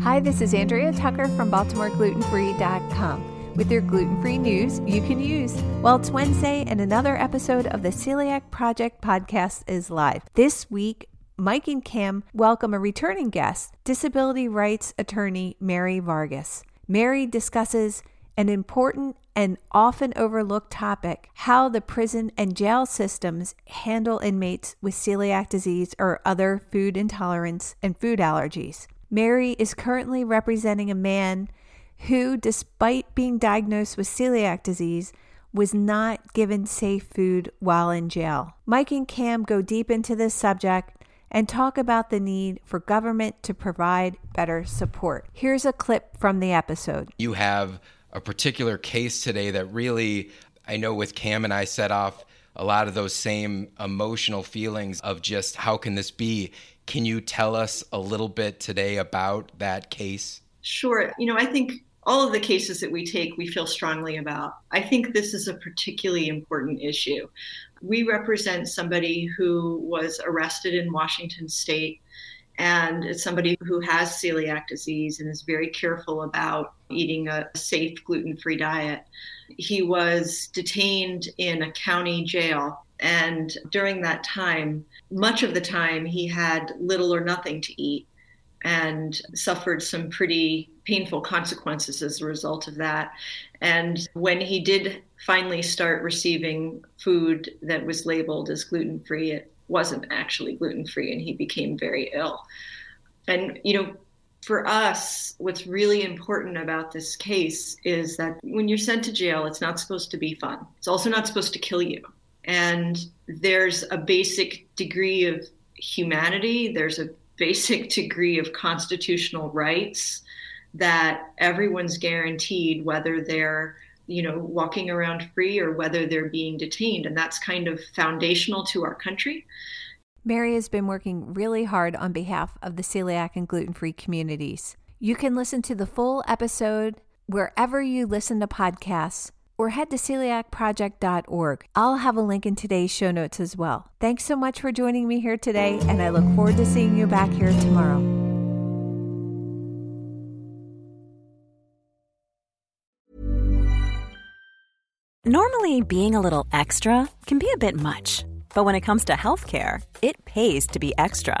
Hi, this is Andrea Tucker from BaltimoreGlutenFree.com with your gluten-free news you can use. Well, it's Wednesday and another episode of the Celiac Project podcast is live. This week, Mike and Cam welcome a returning guest, disability rights attorney Mary Vargas. Mary discusses an important and often overlooked topic how the prison and jail systems handle inmates with celiac disease or other food intolerance and food allergies. Mary is currently representing a man who, despite being diagnosed with celiac disease, was not given safe food while in jail. Mike and Cam go deep into this subject and talk about the need for government to provide better support. Here's a clip from the episode. You have a particular case today that really, I know with Cam and I set off a lot of those same emotional feelings of just how can this be? Can you tell us a little bit today about that case? Sure. You know, I think all of the cases that we take, we feel strongly about. I think this is a particularly important issue. We represent somebody who was arrested in Washington state and it's somebody who has celiac disease and is very careful about eating a safe gluten free diet. He was detained in a county jail. And during that time, much of the time, he had little or nothing to eat and suffered some pretty painful consequences as a result of that. And when he did finally start receiving food that was labeled as gluten free, it wasn't actually gluten free and he became very ill. And, you know, for us, what's really important about this case is that when you're sent to jail, it's not supposed to be fun. It's also not supposed to kill you. And there's a basic degree of humanity, there's a basic degree of constitutional rights that everyone's guaranteed, whether they're you know, walking around free or whether they're being detained. And that's kind of foundational to our country. Mary has been working really hard on behalf of the celiac and gluten free communities. You can listen to the full episode wherever you listen to podcasts or head to celiacproject.org. I'll have a link in today's show notes as well. Thanks so much for joining me here today, and I look forward to seeing you back here tomorrow. Normally, being a little extra can be a bit much, but when it comes to healthcare, it pays to be extra.